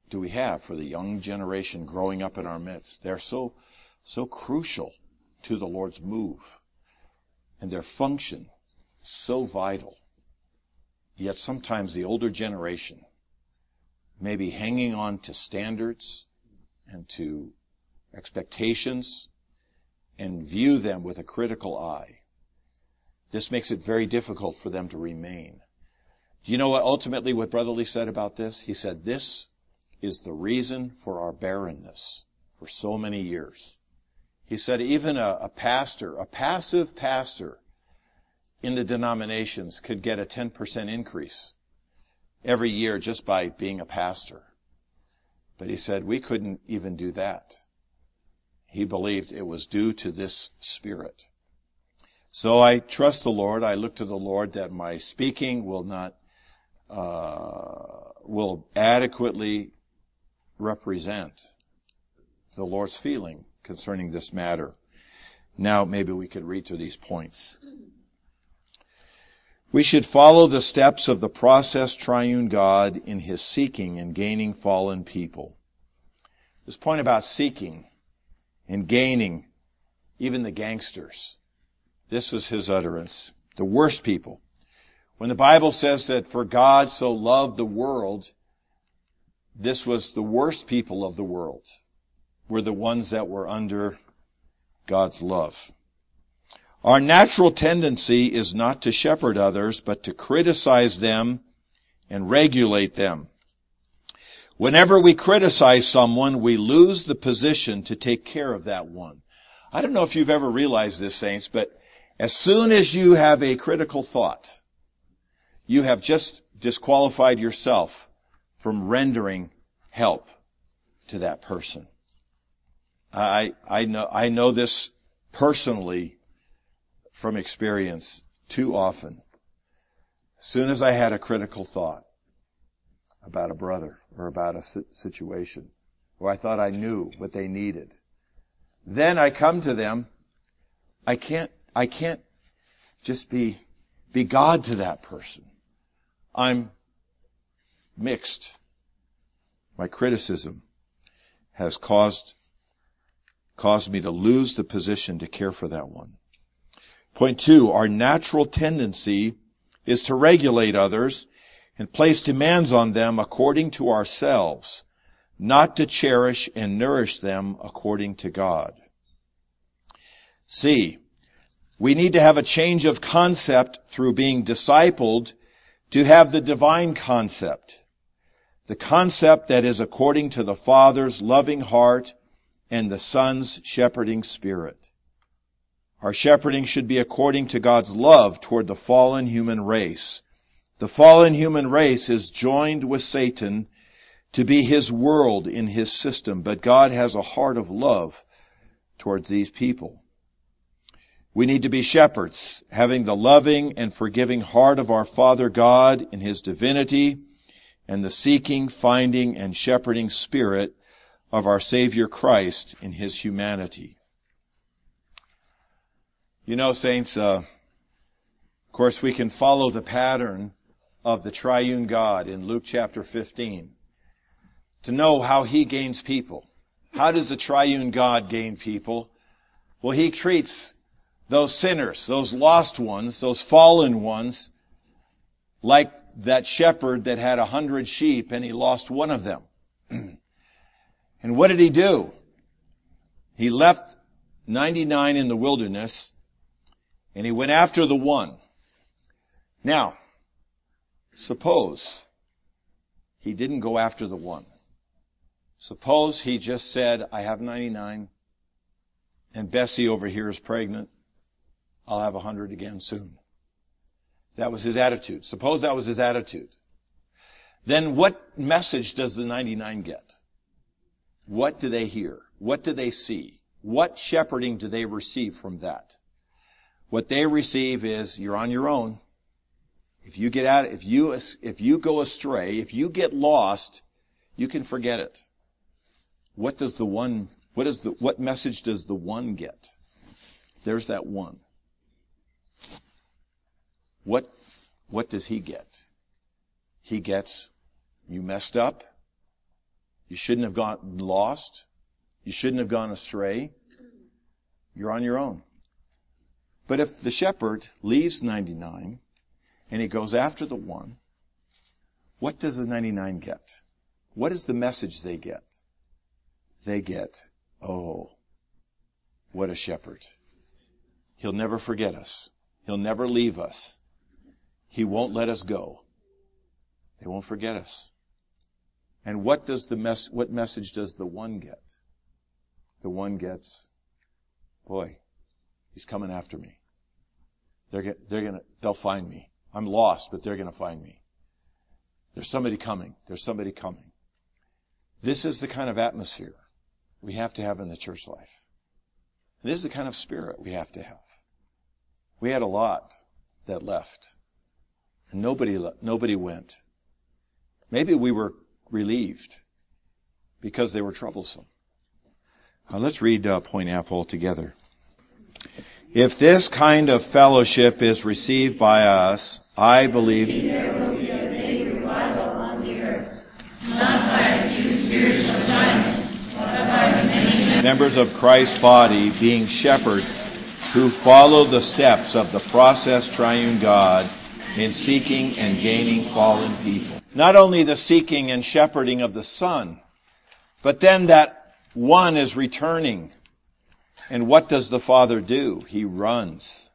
do we have for the young generation growing up in our midst? They're so, so crucial to the Lord's move and their function so vital. Yet sometimes the older generation maybe hanging on to standards and to expectations and view them with a critical eye. This makes it very difficult for them to remain. Do you know what ultimately what Brother Lee said about this? He said, this is the reason for our barrenness for so many years. He said even a, a pastor, a passive pastor, in the denominations could get a 10% increase every year just by being a pastor. But he said we couldn't even do that. He believed it was due to this spirit. So I trust the Lord. I look to the Lord that my speaking will not, uh, will adequately represent the Lord's feeling concerning this matter. Now maybe we could read through these points. We should follow the steps of the process triune God in his seeking and gaining fallen people. This point about seeking and gaining even the gangsters. This was his utterance. The worst people. When the Bible says that for God so loved the world, this was the worst people of the world were the ones that were under God's love. Our natural tendency is not to shepherd others, but to criticize them and regulate them. Whenever we criticize someone, we lose the position to take care of that one. I don't know if you've ever realized this, saints, but as soon as you have a critical thought, you have just disqualified yourself from rendering help to that person. I, I know, I know this personally from experience too often. As soon as I had a critical thought about a brother or about a situation, or I thought I knew what they needed, then I come to them. I can't, I can't just be, be God to that person. I'm mixed. My criticism has caused, caused me to lose the position to care for that one. Point two, our natural tendency is to regulate others and place demands on them according to ourselves, not to cherish and nourish them according to God. C, we need to have a change of concept through being discipled to have the divine concept. The concept that is according to the Father's loving heart and the Son's shepherding spirit. Our shepherding should be according to God's love toward the fallen human race. The fallen human race is joined with Satan to be his world in his system, but God has a heart of love towards these people. We need to be shepherds, having the loving and forgiving heart of our Father God in his divinity and the seeking, finding, and shepherding spirit of our Savior Christ in his humanity. You know, saints, uh, of course, we can follow the pattern of the triune God in Luke chapter 15 to know how he gains people. How does the triune God gain people? Well, he treats those sinners, those lost ones, those fallen ones, like that shepherd that had a hundred sheep and he lost one of them. [CLEARS THROAT] and what did he do? He left 99 in the wilderness and he went after the one. Now, suppose he didn't go after the one. Suppose he just said, I have 99 and Bessie over here is pregnant. I'll have 100 again soon. That was his attitude. Suppose that was his attitude. Then what message does the 99 get? What do they hear? What do they see? What shepherding do they receive from that? What they receive is you're on your own. If you get out, if you, if you go astray, if you get lost, you can forget it. What does the one, what is the, what message does the one get? There's that one. What, what does he get? He gets, you messed up. You shouldn't have gone lost. You shouldn't have gone astray. You're on your own. But if the shepherd leaves 99 and he goes after the one, what does the 99 get? What is the message they get? They get, oh, what a shepherd. He'll never forget us. He'll never leave us. He won't let us go. They won't forget us. And what does the mess, what message does the one get? The one gets, boy, He's coming after me. They're, they're gonna, they'll find me. I'm lost, but they're gonna find me. There's somebody coming. There's somebody coming. This is the kind of atmosphere we have to have in the church life. This is the kind of spirit we have to have. We had a lot that left. And nobody, nobody went. Maybe we were relieved because they were troublesome. Now let's read uh, point F all together. If this kind of fellowship is received by us, I believe there will be a big revival on the earth, not by a few spiritual giants, but by the many members of Christ's body being shepherds who follow the steps of the process triune God in seeking and gaining fallen people. Not only the seeking and shepherding of the Son, but then that one is returning. And what does the Father do? He runs.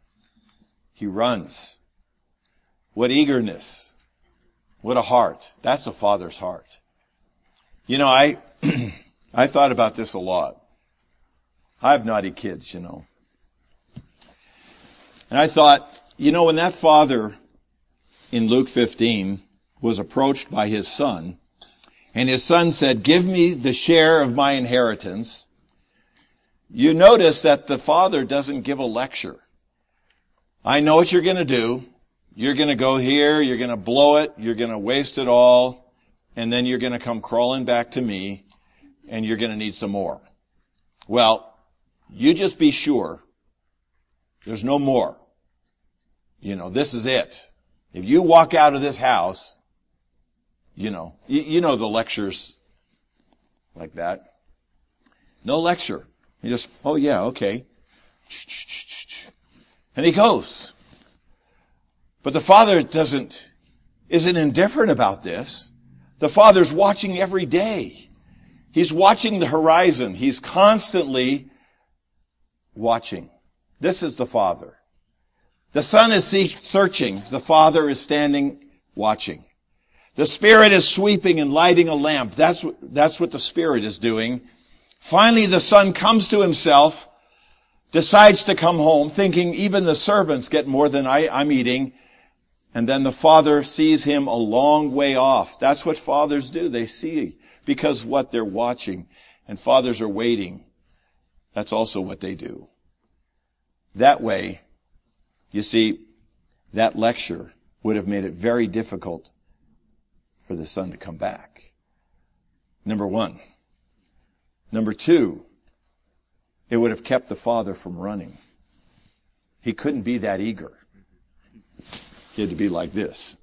He runs. What eagerness. What a heart. That's a Father's heart. You know, I, [CLEARS THROAT] I thought about this a lot. I have naughty kids, you know. And I thought, you know, when that father in Luke 15 was approached by his son, and his son said, give me the share of my inheritance, you notice that the father doesn't give a lecture. I know what you're going to do. You're going to go here, you're going to blow it, you're going to waste it all, and then you're going to come crawling back to me, and you're going to need some more. Well, you just be sure there's no more. You know, this is it. If you walk out of this house, you know, you, you know the lectures like that. No lecture. You just, oh yeah, okay. And he goes. But the father doesn't, isn't indifferent about this. The father's watching every day. He's watching the horizon. He's constantly watching. This is the Father. The Son is searching. The Father is standing watching. The Spirit is sweeping and lighting a lamp. That's what, that's what the Spirit is doing. Finally, the Son comes to himself, decides to come home, thinking even the servants get more than I, I'm eating. And then the Father sees him a long way off. That's what fathers do. They see because what they're watching. And fathers are waiting. That's also what they do. That way, you see, that lecture would have made it very difficult for the son to come back. Number one. Number two, it would have kept the father from running. He couldn't be that eager. He had to be like this.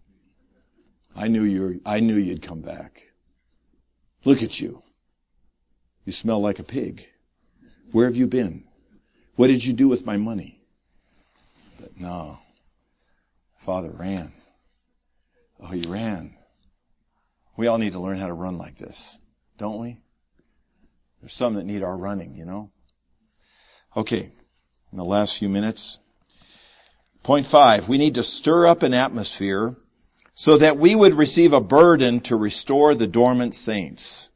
I knew you I knew you'd come back. Look at you. You smell like a pig. Where have you been? What did you do with my money? But no. Father ran. Oh, he ran. We all need to learn how to run like this, don't we? There's some that need our running, you know? Okay. In the last few minutes. Point five, we need to stir up an atmosphere so that we would receive a burden to restore the dormant saints,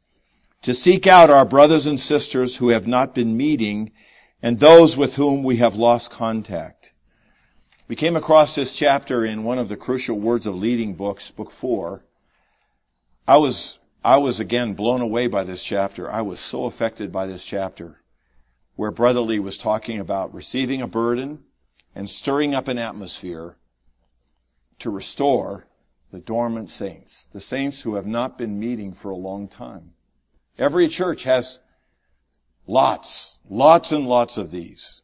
to seek out our brothers and sisters who have not been meeting and those with whom we have lost contact. We came across this chapter in one of the crucial words of leading books, book four. I was, I was again blown away by this chapter. I was so affected by this chapter where Brother Lee was talking about receiving a burden and stirring up an atmosphere to restore the dormant saints, the saints who have not been meeting for a long time. Every church has Lots, lots and lots of these.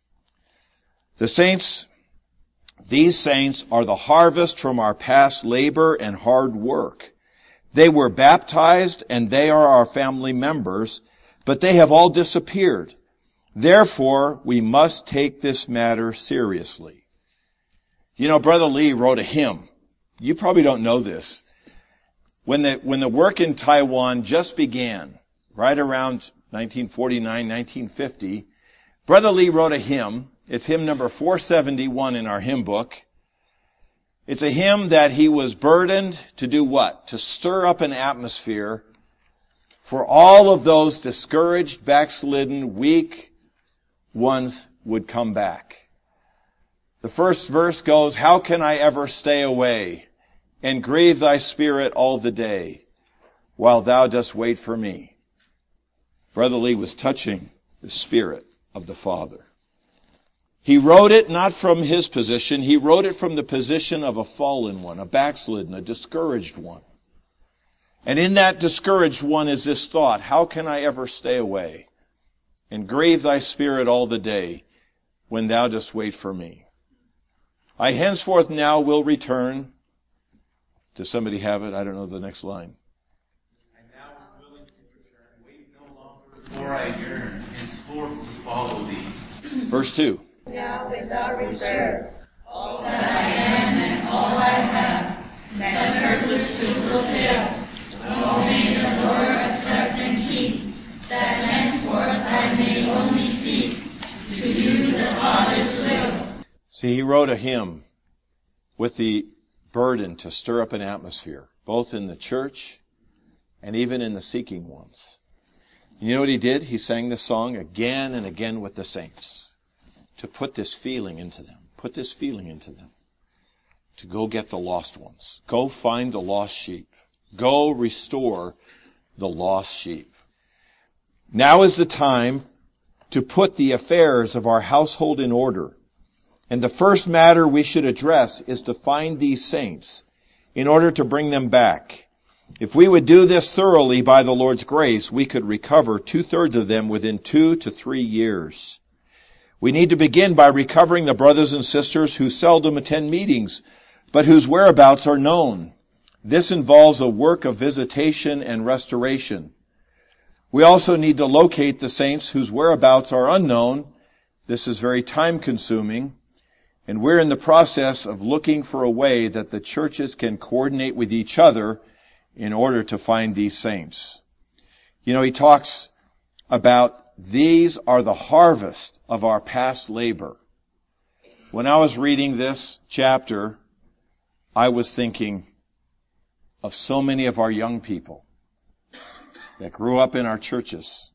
The saints, these saints are the harvest from our past labor and hard work. They were baptized and they are our family members, but they have all disappeared. Therefore, we must take this matter seriously. You know, Brother Lee wrote a hymn. You probably don't know this. When the, when the work in Taiwan just began, right around 1949, 1950, Brother Lee wrote a hymn. It's hymn number 471 in our hymn book. It's a hymn that he was burdened to do what? To stir up an atmosphere for all of those discouraged, backslidden, weak ones would come back. The first verse goes, How can I ever stay away and grieve thy spirit all the day while thou dost wait for me? Brother Lee was touching the spirit of the Father. He wrote it not from his position, he wrote it from the position of a fallen one, a backslidden, a discouraged one. And in that discouraged one is this thought, how can I ever stay away and grieve thy spirit all the day when thou dost wait for me? I henceforth now will return. Does somebody have it? I don't know the next line. I now am willing to return. Wait no longer, for I yearn, henceforth to follow thee. Verse 2. Now without reserve, all that I am and all I have, that purpose to fulfill. Oh, may the Lord accept and keep, that henceforth I may only seek to do the Father's will. See, he wrote a hymn with the burden to stir up an atmosphere, both in the church and even in the seeking ones. You know what he did? He sang this song again and again with the saints to put this feeling into them. Put this feeling into them. To go get the lost ones. Go find the lost sheep. Go restore the lost sheep. Now is the time to put the affairs of our household in order. And the first matter we should address is to find these saints in order to bring them back. If we would do this thoroughly by the Lord's grace, we could recover two thirds of them within two to three years. We need to begin by recovering the brothers and sisters who seldom attend meetings, but whose whereabouts are known. This involves a work of visitation and restoration. We also need to locate the saints whose whereabouts are unknown. This is very time consuming. And we're in the process of looking for a way that the churches can coordinate with each other in order to find these saints. You know, he talks about these are the harvest of our past labor. When I was reading this chapter, I was thinking of so many of our young people that grew up in our churches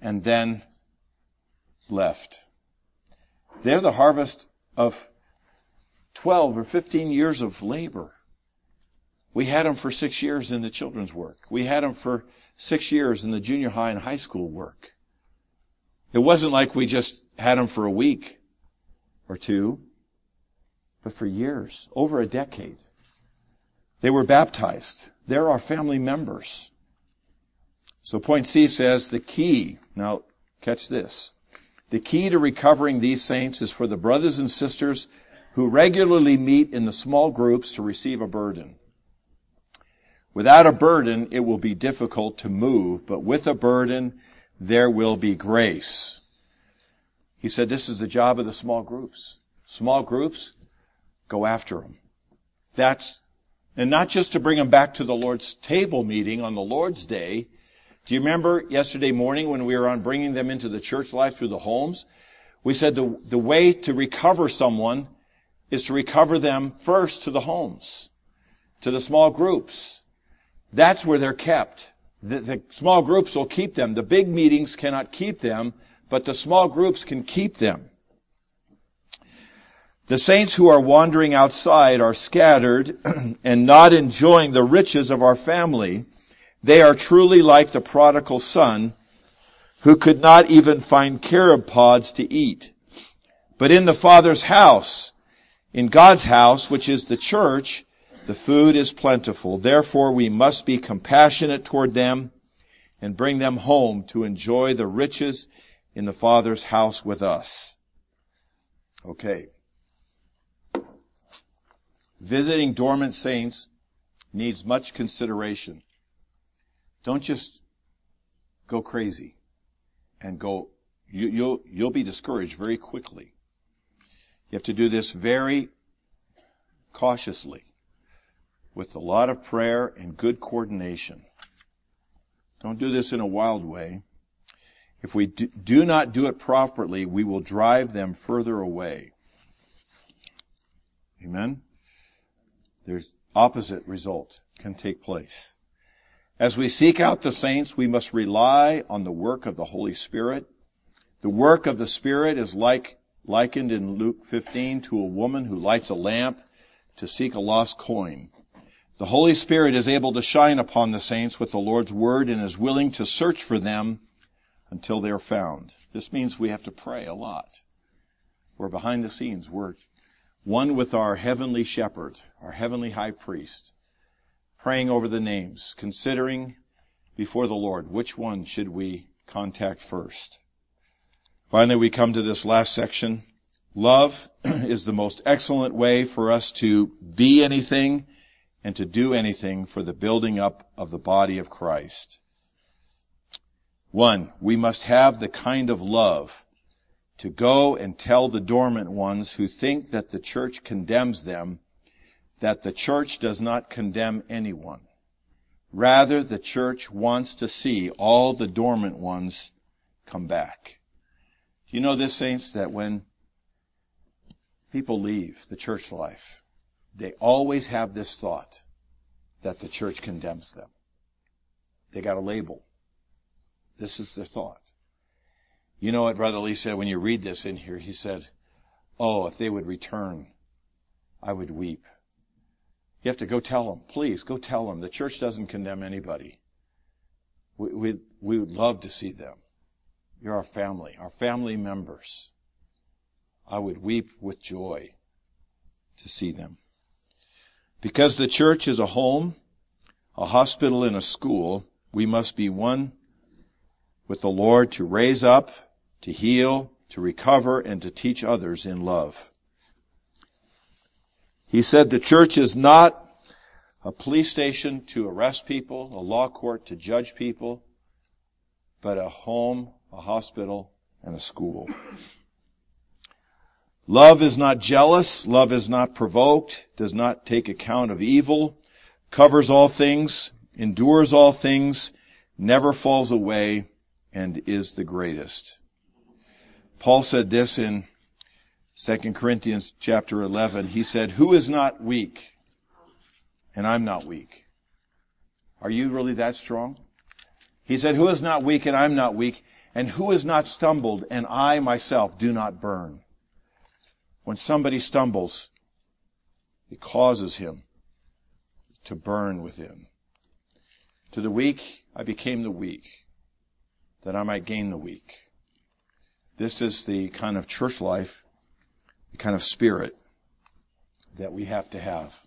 and then left. They're the harvest of 12 or 15 years of labor. We had them for six years in the children's work. We had them for six years in the junior high and high school work. It wasn't like we just had them for a week or two, but for years, over a decade. They were baptized. They're our family members. So point C says the key, now catch this. The key to recovering these saints is for the brothers and sisters who regularly meet in the small groups to receive a burden. Without a burden, it will be difficult to move, but with a burden, there will be grace. He said this is the job of the small groups. Small groups, go after them. That's, and not just to bring them back to the Lord's table meeting on the Lord's day. Do you remember yesterday morning when we were on bringing them into the church life through the homes? We said the, the way to recover someone is to recover them first to the homes, to the small groups. That's where they're kept. The, the, small groups will keep them. The big meetings cannot keep them, but the small groups can keep them. The saints who are wandering outside are scattered [CLEARS THROAT] and not enjoying the riches of our family. They are truly like the prodigal son who could not even find carob pods to eat. But in the Father's house, in God's house, which is the church, the food is plentiful. Therefore, we must be compassionate toward them and bring them home to enjoy the riches in the Father's house with us. Okay. Visiting dormant saints needs much consideration. Don't just go crazy and go, you, will you'll, you'll be discouraged very quickly. You have to do this very cautiously with a lot of prayer and good coordination. Don't do this in a wild way. If we do not do it properly, we will drive them further away. Amen? There's opposite result can take place. As we seek out the saints, we must rely on the work of the Holy Spirit. The work of the Spirit is like likened in Luke 15 to a woman who lights a lamp to seek a lost coin. The Holy Spirit is able to shine upon the saints with the Lord's word and is willing to search for them until they are found. This means we have to pray a lot. We're behind the scenes. We're one with our heavenly shepherd, our heavenly high priest, praying over the names, considering before the Lord which one should we contact first. Finally, we come to this last section. Love [CLEARS THROAT] is the most excellent way for us to be anything and to do anything for the building up of the body of Christ. One, we must have the kind of love to go and tell the dormant ones who think that the church condemns them that the church does not condemn anyone. Rather, the church wants to see all the dormant ones come back. You know this, saints, that when people leave the church life, they always have this thought that the church condemns them. They got a label. This is their thought. You know what Brother Lee said when you read this in here? He said, Oh, if they would return, I would weep. You have to go tell them. Please, go tell them. The church doesn't condemn anybody. We, we, we would love to see them. You're our family, our family members. I would weep with joy to see them. Because the church is a home, a hospital, and a school, we must be one with the Lord to raise up, to heal, to recover, and to teach others in love. He said the church is not a police station to arrest people, a law court to judge people, but a home, a hospital, and a school. Love is not jealous. Love is not provoked, does not take account of evil, covers all things, endures all things, never falls away, and is the greatest. Paul said this in 2 Corinthians chapter 11. He said, who is not weak? And I'm not weak. Are you really that strong? He said, who is not weak and I'm not weak? And who has not stumbled and I myself do not burn? When somebody stumbles, it causes him to burn within. To the weak, I became the weak, that I might gain the weak. This is the kind of church life, the kind of spirit that we have to have.